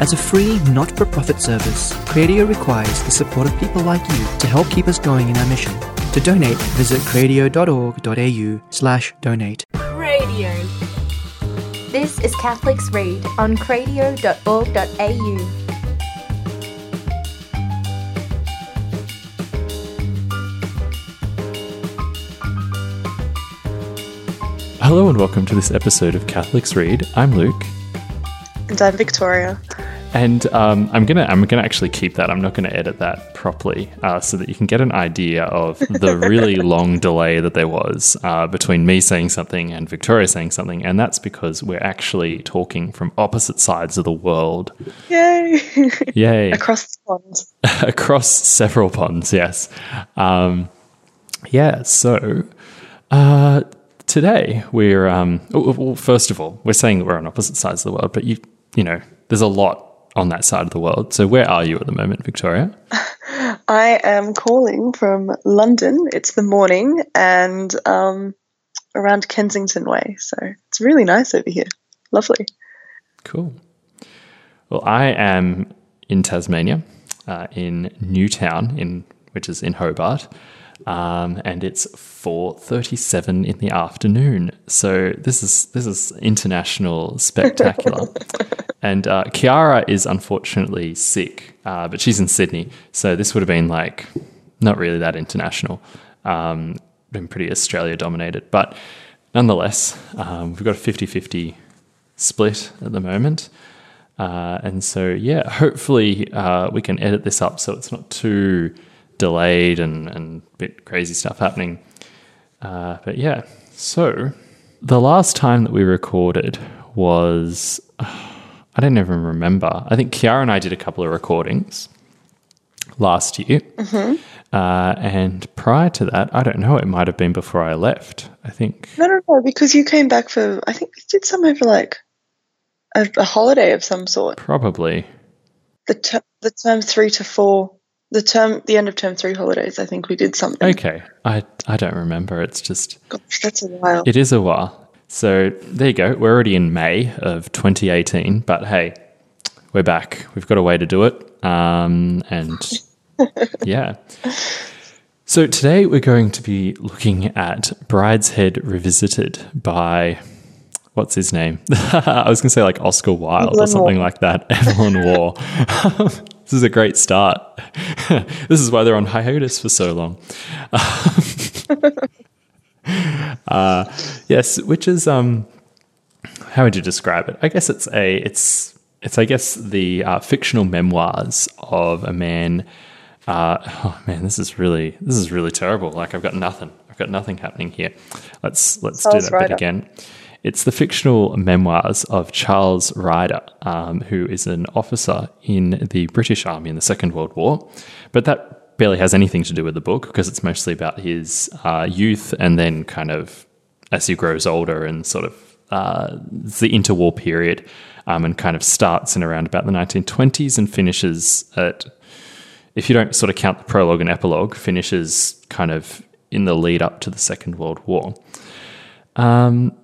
As a free, not for profit service, Cradio requires the support of people like you to help keep us going in our mission. To donate, visit cradio.org.au slash donate. Radio. This is Catholics Read on cradio.org.au. Hello and welcome to this episode of Catholics Read. I'm Luke. And I'm Victoria. And um, I'm gonna I'm gonna actually keep that. I'm not gonna edit that properly, uh, so that you can get an idea of the really long delay that there was uh, between me saying something and Victoria saying something, and that's because we're actually talking from opposite sides of the world. Yay! Yay! Across ponds. Across several ponds, yes. Um, yeah. So uh, today we're um, well, first of all we're saying that we're on opposite sides of the world, but you you know there's a lot on that side of the world. So where are you at the moment, Victoria? I am calling from London. It's the morning and um, around Kensington Way. So it's really nice over here. Lovely. Cool. Well, I am in Tasmania, uh, in New Town, in which is in Hobart, um, and it's four thirty-seven in the afternoon. So this is this is international spectacular. and uh, Kiara is unfortunately sick, uh, but she's in Sydney, so this would have been like not really that international. Um, been pretty Australia dominated, but nonetheless, um, we've got a 50-50 split at the moment. Uh, and so, yeah, hopefully uh, we can edit this up so it's not too delayed and, and bit crazy stuff happening. Uh, but yeah, so the last time that we recorded was, I don't even remember. I think Kiara and I did a couple of recordings last year. Uh, and prior to that, I don't know, it might have been before I left, I think. No, no, no, because you came back for, I think we did some over like a, a holiday of some sort. Probably. The, ter- the term three to four, the term, the end of term three holidays, I think we did something. Okay. I, I don't remember. It's just, Gosh, that's a while. it is a while. So there you go. We're already in May of 2018, but hey, we're back. We've got a way to do it. Um, and yeah. So today we're going to be looking at Brideshead Revisited by what's his name? I was going to say like Oscar Wilde or something like that. Evelyn Waugh. This is a great start. this is why they're on hiatus for so long. uh, yes, which is um, how would you describe it? I guess it's a it's it's I guess the uh, fictional memoirs of a man. Uh, oh man, this is really this is really terrible. Like I've got nothing. I've got nothing happening here. Let's let's do that bit Ryder. again. It's the fictional memoirs of Charles Ryder, um, who is an officer in the British Army in the Second World War. But that barely has anything to do with the book because it's mostly about his uh, youth and then kind of as he grows older and sort of uh, the interwar period um, and kind of starts in around about the 1920s and finishes at, if you don't sort of count the prologue and epilogue, finishes kind of in the lead up to the Second World War. Um,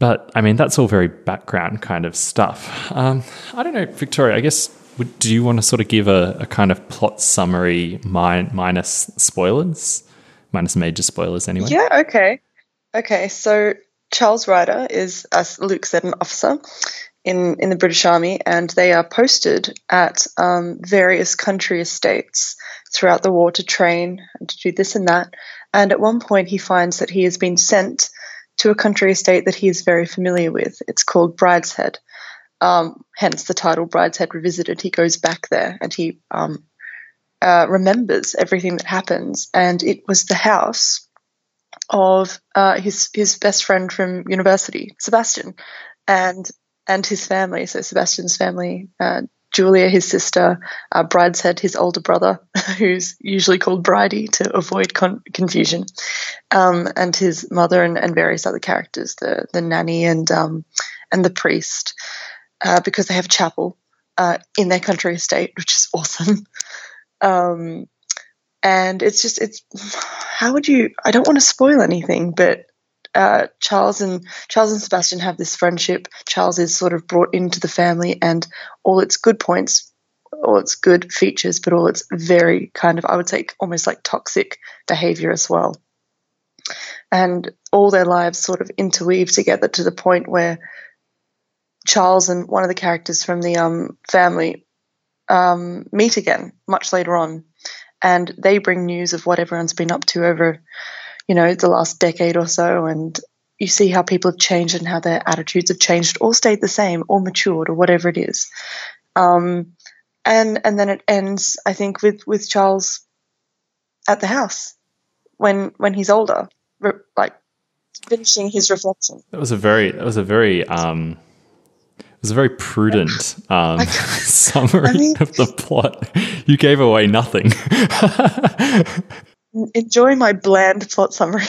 but I mean, that's all very background kind of stuff. Um, I don't know, Victoria, I guess, would, do you want to sort of give a, a kind of plot summary min- minus spoilers? Minus major spoilers, anyway. Yeah, okay. Okay, so Charles Ryder is, as Luke said, an officer in, in the British Army, and they are posted at um, various country estates throughout the war to train and to do this and that. And at one point, he finds that he has been sent to a country estate that he is very familiar with. It's called Brideshead, um, hence the title Brideshead Revisited. He goes back there and he um, uh, remembers everything that happens, and it was the house of uh, his his best friend from university, Sebastian, and and his family. So Sebastian's family, uh, Julia, his sister, uh, Brideshead, his older brother, who's usually called Bridie to avoid con- confusion, um, and his mother and, and various other characters, the the nanny and um, and the priest, uh, because they have a chapel uh, in their country estate, which is awesome. Um, and it's just it's how would you? I don't want to spoil anything, but uh, Charles and Charles and Sebastian have this friendship. Charles is sort of brought into the family, and all its good points, all its good features, but all its very kind of I would say almost like toxic behavior as well. And all their lives sort of interweave together to the point where Charles and one of the characters from the um, family um, meet again much later on, and they bring news of what everyone's been up to over, you know, the last decade or so, and you see how people have changed and how their attitudes have changed, all stayed the same, or matured, or whatever it is. Um, and and then it ends, I think, with with Charles at the house when when he's older, re- like finishing his reflection. That was a very that was a very um it was a very prudent um, summary I mean- of the plot. You gave away nothing. Enjoy my bland plot summary.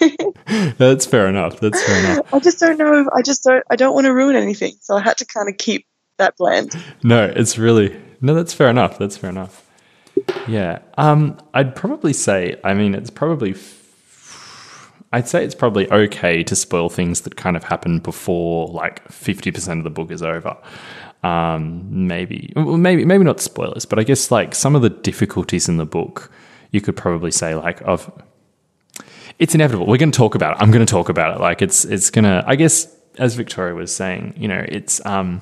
That's fair enough. That's fair enough. I just don't know. I just don't. I don't want to ruin anything, so I had to kind of keep that bland. No, it's really no. That's fair enough. That's fair enough. Yeah. Um, I'd probably say. I mean, it's probably. f- I'd say it's probably okay to spoil things that kind of happen before like fifty percent of the book is over. Um, maybe, well, maybe, maybe not spoilers, but I guess like some of the difficulties in the book, you could probably say like of. It's inevitable. We're going to talk about it. I'm going to talk about it. Like it's it's going to. I guess as Victoria was saying, you know, it's um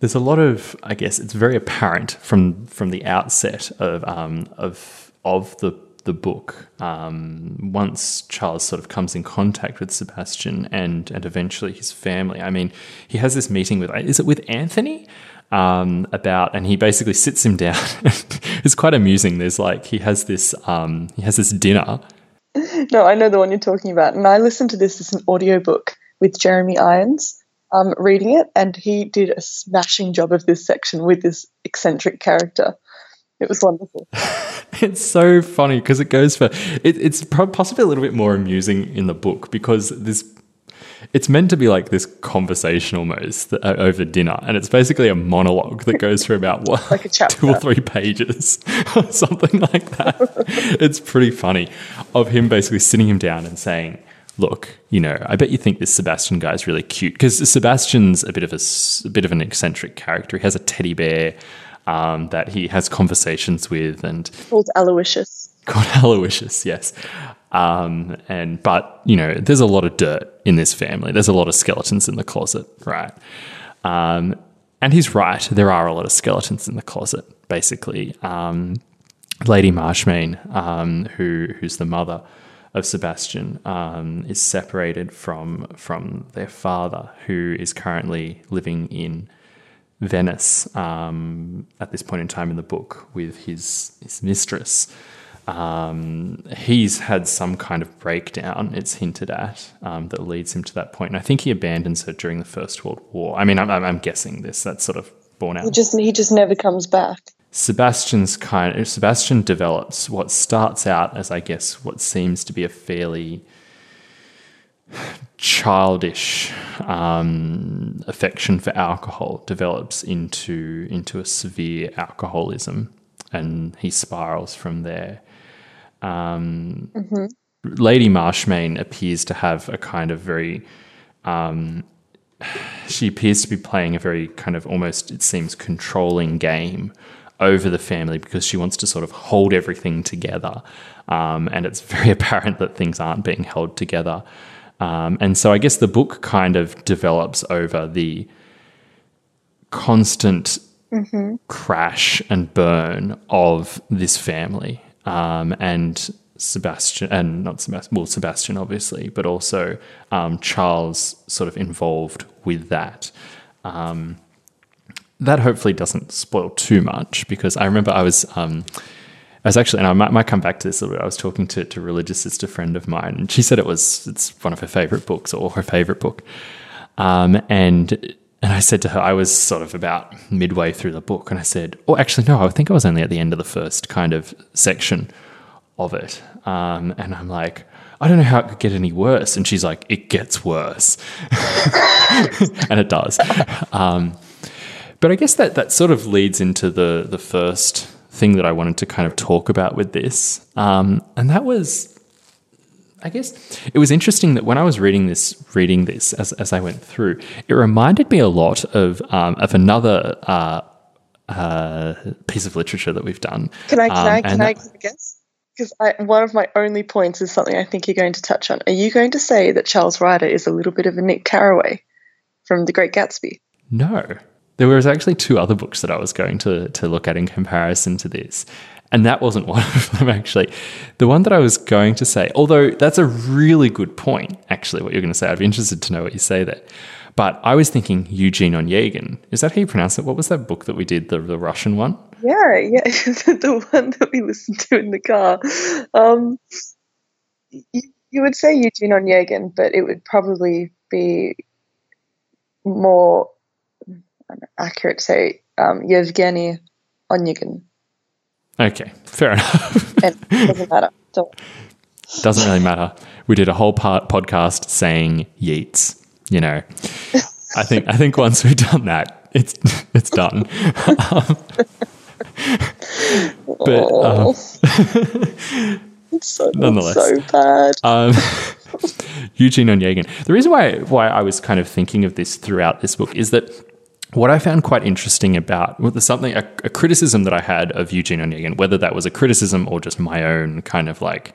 there's a lot of I guess it's very apparent from from the outset of um, of of the the book um, once Charles sort of comes in contact with Sebastian and and eventually his family. I mean, he has this meeting with is it with Anthony um, about and he basically sits him down. it's quite amusing. There's like he has this um, he has this dinner No, I know the one you're talking about, and I listened to this as an audiobook with Jeremy Irons um, reading it, and he did a smashing job of this section with this eccentric character. It was wonderful. it's so funny because it goes for it, it's possibly a little bit more amusing in the book because this it's meant to be like this conversation almost uh, over dinner and it's basically a monologue that goes for about what Like a chapter. two or three pages or something like that it's pretty funny of him basically sitting him down and saying look you know i bet you think this sebastian guy's really cute because sebastian's a bit of a bit of an eccentric character he has a teddy bear um, that he has conversations with and Called Aloysius. called Aloysius, yes. Um, and but you know, there's a lot of dirt in this family. There's a lot of skeletons in the closet, right? Um, and he's right. There are a lot of skeletons in the closet. Basically, um, Lady Marchmain, um, who who's the mother of Sebastian, um, is separated from from their father, who is currently living in Venice um, at this point in time in the book with his his mistress. Um, he's had some kind of breakdown, it's hinted at, um, that leads him to that point. And I think he abandons her during the First World War. I mean, I'm, I'm guessing this. That's sort of borne out. He just he just never comes back. Sebastian's kind Sebastian develops what starts out as I guess what seems to be a fairly childish um, affection for alcohol develops into into a severe alcoholism, and he spirals from there. Um, Lady Marchmain appears to have a kind of very um, she appears to be playing a very kind of almost, it seems, controlling game over the family because she wants to sort of hold everything together. Um, and it's very apparent that things aren't being held together. Um, and so I guess the book kind of develops over the constant crash and burn of this family. Um, and Sebastian, and not Sebastian, well, Sebastian, obviously, but also um, Charles sort of involved with that. Um, that hopefully doesn't spoil too much because I remember I was. Um, I was actually, and I might, might come back to this a little bit. I was talking to, to a religious sister friend of mine, and she said it was it's one of her favorite books or her favorite book. Um, and and I said to her, I was sort of about midway through the book, and I said, "Oh, actually, no, I think I was only at the end of the first kind of section of it." Um, and I'm like, I don't know how it could get any worse. And she's like, it gets worse, and it does. Um, but I guess that that sort of leads into the the first thing that I wanted to kind of talk about with this, um, and that was I guess it was interesting that when I was reading this, reading this as, as I went through, it reminded me a lot of um, of another uh, uh, piece of literature that we've done. Can I can Um, I can I that- guess? Because one of my only points is something I think you're going to touch on. Are you going to say that Charles Ryder is a little bit of a Nick Carraway from The Great Gatsby? No. There was actually two other books that I was going to, to look at in comparison to this. And that wasn't one of them, actually. The one that I was going to say, although that's a really good point, actually, what you're going to say. I'd be interested to know what you say there. But I was thinking Eugene Onegin. Is that how you pronounce it? What was that book that we did, the, the Russian one? Yeah, yeah, the one that we listened to in the car. Um, you, you would say Eugene Onegin, but it would probably be more accurate to say um, Yevgeny Onegin. Okay, fair enough. It doesn't matter. Doesn't really matter. We did a whole part podcast saying Yeats. You know, I think I think once we've done that, it's it's done. Um, but um, it's so, Nonetheless. so bad. um, Eugene Onegin. The reason why why I was kind of thinking of this throughout this book is that what I found quite interesting about something a, a criticism that I had of Eugene Onegin, whether that was a criticism or just my own kind of like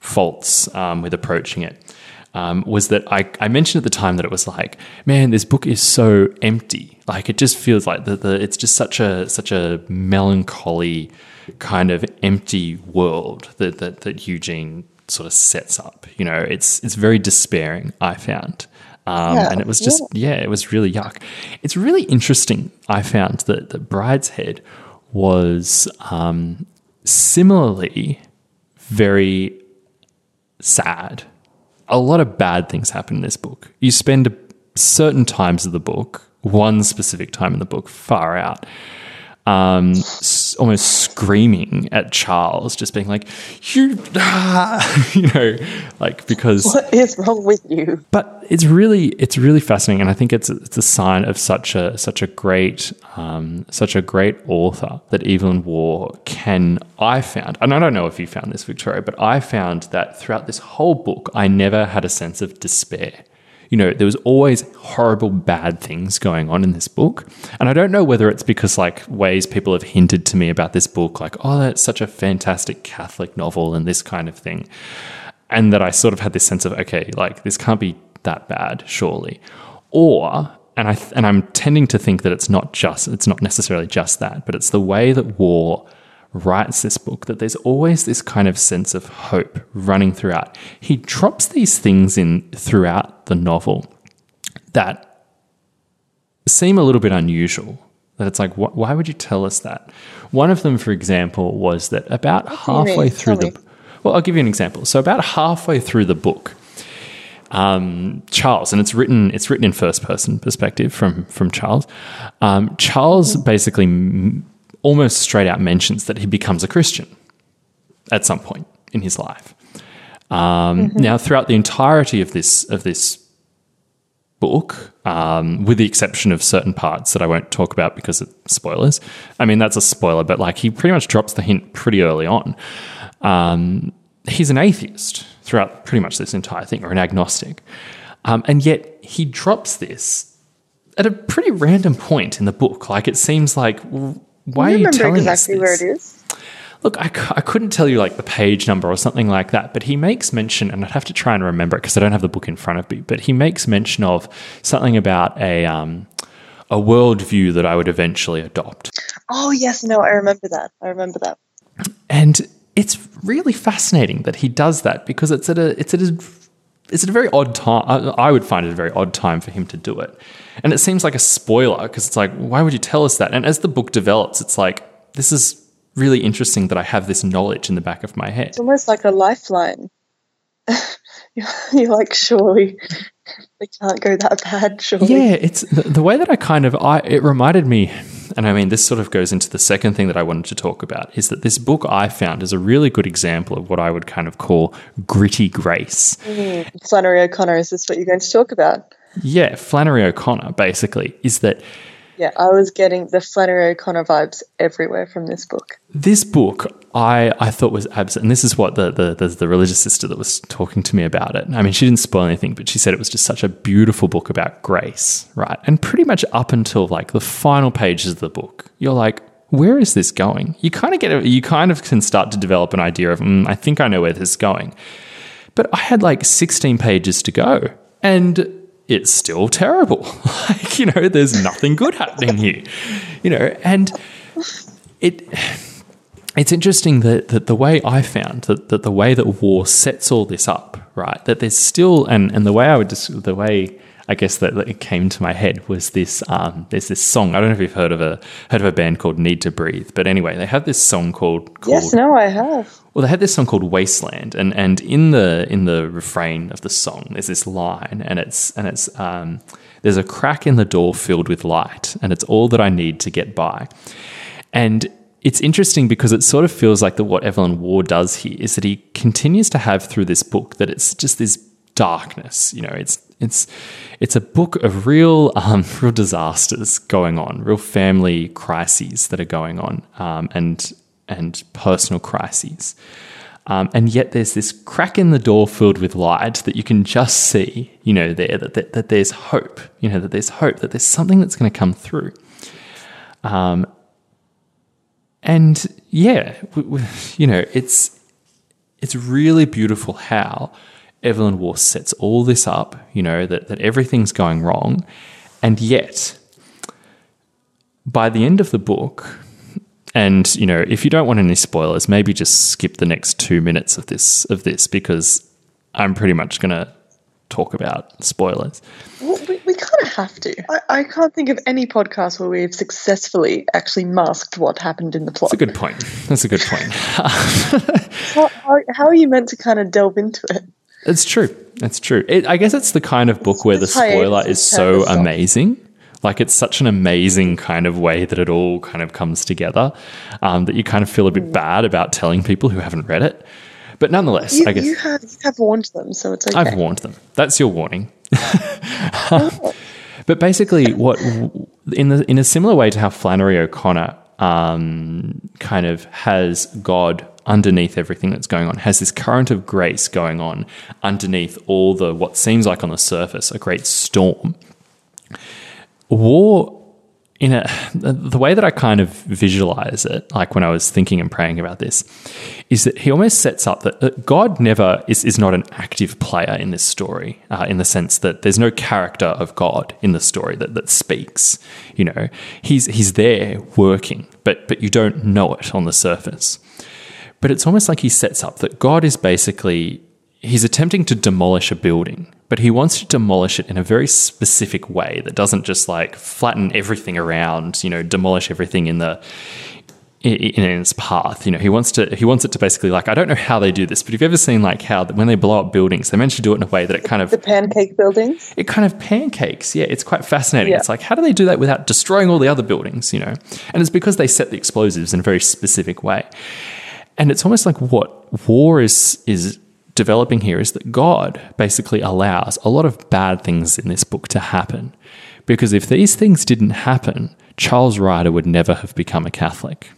faults um, with approaching it. Um, was that I, I mentioned at the time that it was like, man, this book is so empty. Like it just feels like the, the it's just such a such a melancholy kind of empty world that that, that Eugene sort of sets up. You know, it's it's very despairing. I found. Um, Yeah, and it was just yeah. it was really yuck. It's really interesting. I found that the Brideshead was um, similarly very sad. A lot of bad things happen in this book. You spend certain times of the book, one specific time in the book, far out, um, almost screaming at Charles, just being like, "You," you know, like because what is wrong with you? but it's really it's really fascinating, and I think it's it's a sign of such a such a great um, such a great author that Evelyn Waugh can. I found, and I don't know if you found this, Victoria, but I found that throughout this whole book, I never had a sense of despair. You know, there was always horrible, bad things going on in this book. And I don't know whether it's because, like, ways people have hinted to me about this book, like, oh, that's such a fantastic Catholic novel and this kind of thing and that I sort of had this sense of okay, like this can't be that bad, surely, or and I and I'm tending to think that it's not just it's not necessarily just that, but it's the way that Waugh writes this book that there's always this kind of sense of hope running throughout. He drops these things in throughout the novel that seem a little bit unusual. That it's like, wh- why would you tell us that? One of them, for example, was that about halfway through Tell the me. well, I'll give you an example. So about halfway through the book, um, Charles, and it's written it's written in first person perspective from from Charles. Um, Charles basically m- almost straight out mentions that he becomes a Christian at some point in his life. Um, Now, throughout the entirety of this of this book, um, with the exception of certain parts that I won't talk about because it's spoilers. I mean, that's a spoiler, but like he pretty much drops the hint pretty early on. Um, he's an atheist throughout pretty much this entire thing, or an agnostic. Um, and yet he drops this at a pretty random point in the book. Like it seems like, w- why you are you remember telling exactly us where it is? Look, I, I couldn't tell you like the page number or something like that, but he makes mention, and I'd have to try and remember it because I don't have the book in front of me. But he makes mention of something about a um, a worldview that I would eventually adopt, Oh yes, no, I remember that. I remember that. and it's really fascinating that he does that because it's at a it's at a it's a very odd time. I, would find it a very odd time for him to do it, and it seems like a spoiler because it's like, why would you tell us that? And as the book develops, it's like this is really interesting that I have this knowledge in the back of my head. It's almost like a lifeline. you're, like, surely they can't go that bad. Surely, Yeah, it's the, the way that I kind of I it reminded me, and I mean this sort of goes into the second thing that I wanted to talk about is that this book I found is a really good example of what I would kind of call gritty grace. Mm, Flannery O'Connor. Is this what you're going to talk about? Yeah, Flannery O'Connor basically is that Yeah, I was getting the Flannery O'Connor vibes everywhere from this book. this book I, I thought was absent. and this is what the, the, the, the religious sister that was talking to me about it. I mean, she didn't spoil anything, but she said it was just such a beautiful book about grace, right? And pretty much up until like the final pages of the book, you're like, where is this going? You kind of get, a, you kind of can start to develop an idea of, mm, I think I know where this is going. But I had like 16 pages to go, and it's still terrible. like, you know, there's nothing good happening here, you know, and it it's interesting that, that the way I found that, that the way that Waugh sets all this up, right? That there's still and, and the way I would just the way I guess that, that it came to my head was this um, there's this song. I don't know if you've heard of a heard of a band called Need to Breathe, but anyway, they have this song called, called Yes, no, I have. well, they had this song called Wasteland, and and in the in the refrain of the song, there's this line, and it's and it's um, there's a crack in the door filled with light, and it's all that I need to get by, and it's interesting because it sort of feels like that what Evelyn Waugh does here is that he continues to have through this book that it's just this darkness. You know, it's it's it's a book of real um, real disasters going on, real family crises that are going on, um, and and personal crises. Um, and yet there's this crack in the door filled with light that you can just see, you know, there that, that, that there's hope, you know, that there's hope, that there's something that's going to come through. Um, and yeah, w- w- you know, it's it's really beautiful how Evelyn Waugh sets all this up, you know, that, that everything's going wrong. And yet, by the end of the book, and you know, if you don't want any spoilers, maybe just skip the next two minutes of this of this because I'm pretty much gonna talk about spoilers. Well, we, we kind of have to. I, I can't think of any podcast where we've successfully actually masked what happened in the plot. That's a good point. That's a good point. How, how, how are you meant to kind of delve into it? It's true. It's true. It, I guess it's the kind of book where the spoiler is is kind of so amazing. Like it's such an amazing kind of way that it all kind of comes together um, that you kind of feel a bit bad about telling people who haven't read it. But nonetheless, You, I guess you have you have warned them, so it's okay. I've warned them. That's your warning. but basically, what in the in a similar way to how Flannery O'Connor um, kind of has God underneath everything that's going on, has this current of grace going on underneath all the what seems like on the surface a great storm. Waugh in a the way that I kind of visualize it, like when I was thinking and praying about this, is that he almost sets up that, God never is, is not an active player in this story, uh, in the sense that there's no character of God in the story that, that speaks. You know, he's he's there working, but but you don't know it on the surface. But it's almost like he sets up that God is basically he's attempting to demolish a building, but he wants to demolish it in a very specific way that doesn't just like flatten everything around, you know, demolish everything in the in, in its path. You know, he wants to he wants it to basically like I don't know how they do this, but have you ever seen like how when they blow up buildings, they manage to do it in a way that it kind of The pancake buildings. it kind of pancakes. Yeah, it's quite fascinating. Yeah. It's like, how do they do that without destroying all the other buildings, you know? And it's because they set the explosives in a very specific way. And it's almost like what Waugh is is developing here is that God basically allows a lot of bad things in this book to happen. Because if these things didn't happen, Charles Ryder would never have become a Catholic.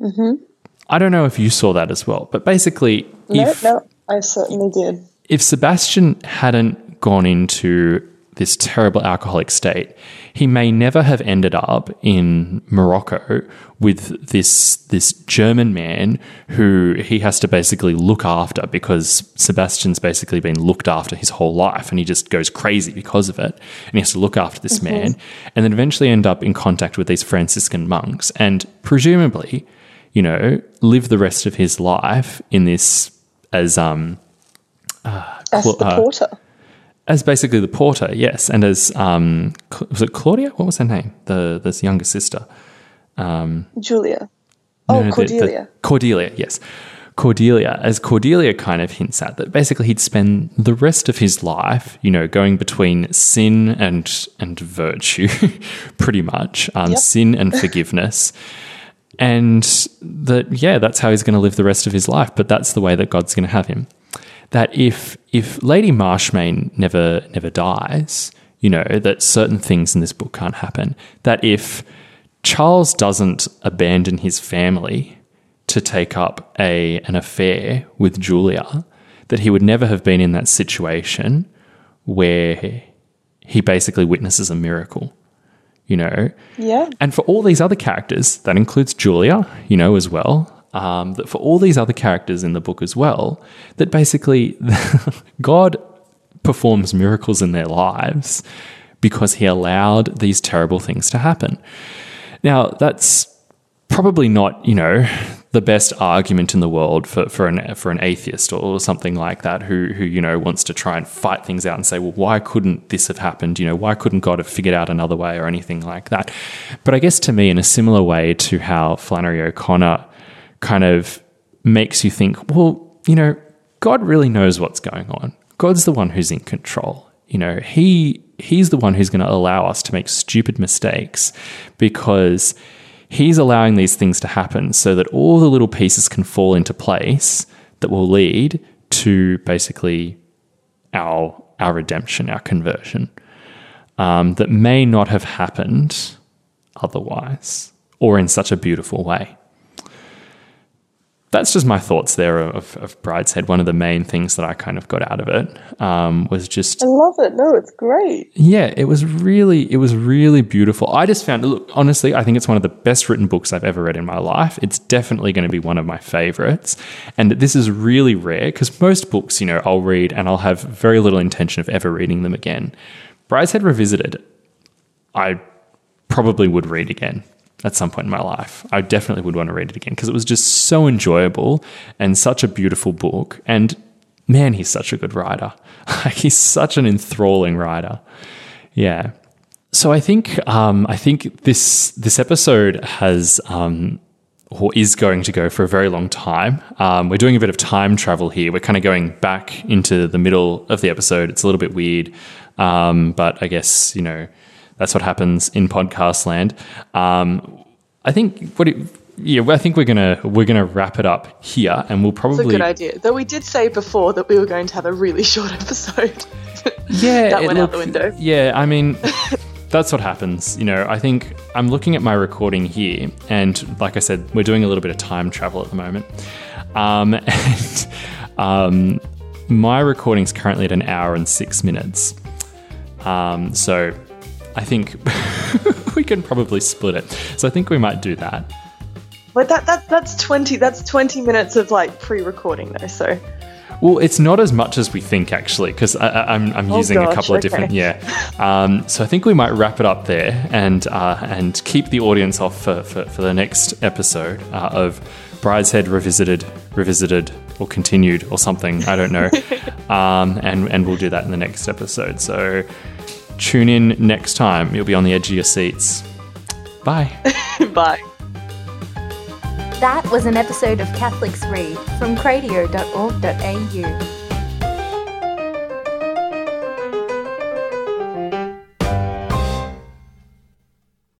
Mm-hmm. I don't know if you saw that as well, but basically, No, if no, I certainly did. if Sebastian hadn't gone into this terrible alcoholic state, he may never have ended up in Morocco with this this German man who he has to basically look after because Sebastian's basically been looked after his whole life and he just goes crazy because of it. And he has to look after this man and then eventually end up in contact with these Franciscan monks and presumably, you know, live the rest of his life in this as um As Cla- the uh, porter. As basically the porter, yes, and as um, was it Claudia? What was her name? The this younger sister. Julia. No, Oh, no, the- the- Cordelia. Cordelia, yes. Cordelia, as Cordelia kind of hints at, that basically he'd spend the rest of his life, you know, going between sin and and virtue, pretty much, um, Yep. sin and forgiveness, and that yeah, that's how he's going to live the rest of his life. But that's the way that God's going to have him. That if if Lady Marchmain never never dies, you know, that certain things in this book can't happen. That if Charles doesn't abandon his family to take up a an affair with Julia, that he would never have been in that situation where he basically witnesses a miracle. You know, Yeah. and for all these other characters, that includes Julia, you know, as well. Um, that for all these other characters in the book as well, that basically God performs miracles in their lives because he allowed these terrible things to happen. Now, that's probably not, you know, the best argument in the world for, for an for an atheist or something like that who who you know wants to try and fight things out and say, well, why couldn't this have happened? You know, why couldn't God have figured out another way or anything like that? But I guess to me, in a similar way to how Flannery O'Connor kind of makes you think, well, you know, God really knows what's going on. God's the one who's in control. You know, he he's the one who's going to allow us to make stupid mistakes because he's allowing these things to happen so that all the little pieces can fall into place that will lead to basically our our redemption, our conversion, um, that may not have happened otherwise or in such a beautiful way. That's just my thoughts there of, of Brideshead. One of the main things that I kind of got out of it um, was just I love it. No, it's great. yeah, it was really, it was really beautiful. I just found, look, honestly, I think it's one of the best written books I've ever read in my life. It's definitely going to be one of my favorites. And this is really rare because most books, you know, I'll read and I'll have very little intention of ever reading them again. Brideshead Revisited, I probably would read again at some point in my life. I definitely would want to read it again because it was just so enjoyable and such a beautiful book. And man, he's such a good writer. He's such an enthralling writer. Yeah. So I think um, I think this this episode has um, or is going to go for a very long time. Um, we're doing a bit of time travel here. We're kind of going back into the middle of the episode. It's a little bit weird, um, but I guess you know that's what happens in podcast land. Um, I think what it, yeah, I think we're gonna we're gonna wrap it up here, and we'll It's a probably good idea. Though we did say before that we were going to have a really short episode. yeah, That went out the window. Yeah, I mean, that's what happens. You know, I think I'm looking at my recording here, and like I said, we're doing a little bit of time travel at the moment. Um, and um, my recording's currently at an hour and six minutes. Um, so I think we can probably split it. So I think we might do that. but that, that that's twenty that's twenty minutes of like pre-recording though. So Well, it's not as much as we think actually, because I'm, I'm Oh, using a couple of okay. different yeah. Um, so I think we might wrap it up there and uh, and keep the audience off for, for, for the next episode uh, of Brideshead revisited, revisited or continued or something. I don't know. um, and and we'll do that in the next episode. So tune in next time. You'll be on the edge of your seats. Bye. bye. That was an episode of Catholics Read from cradio.org.au.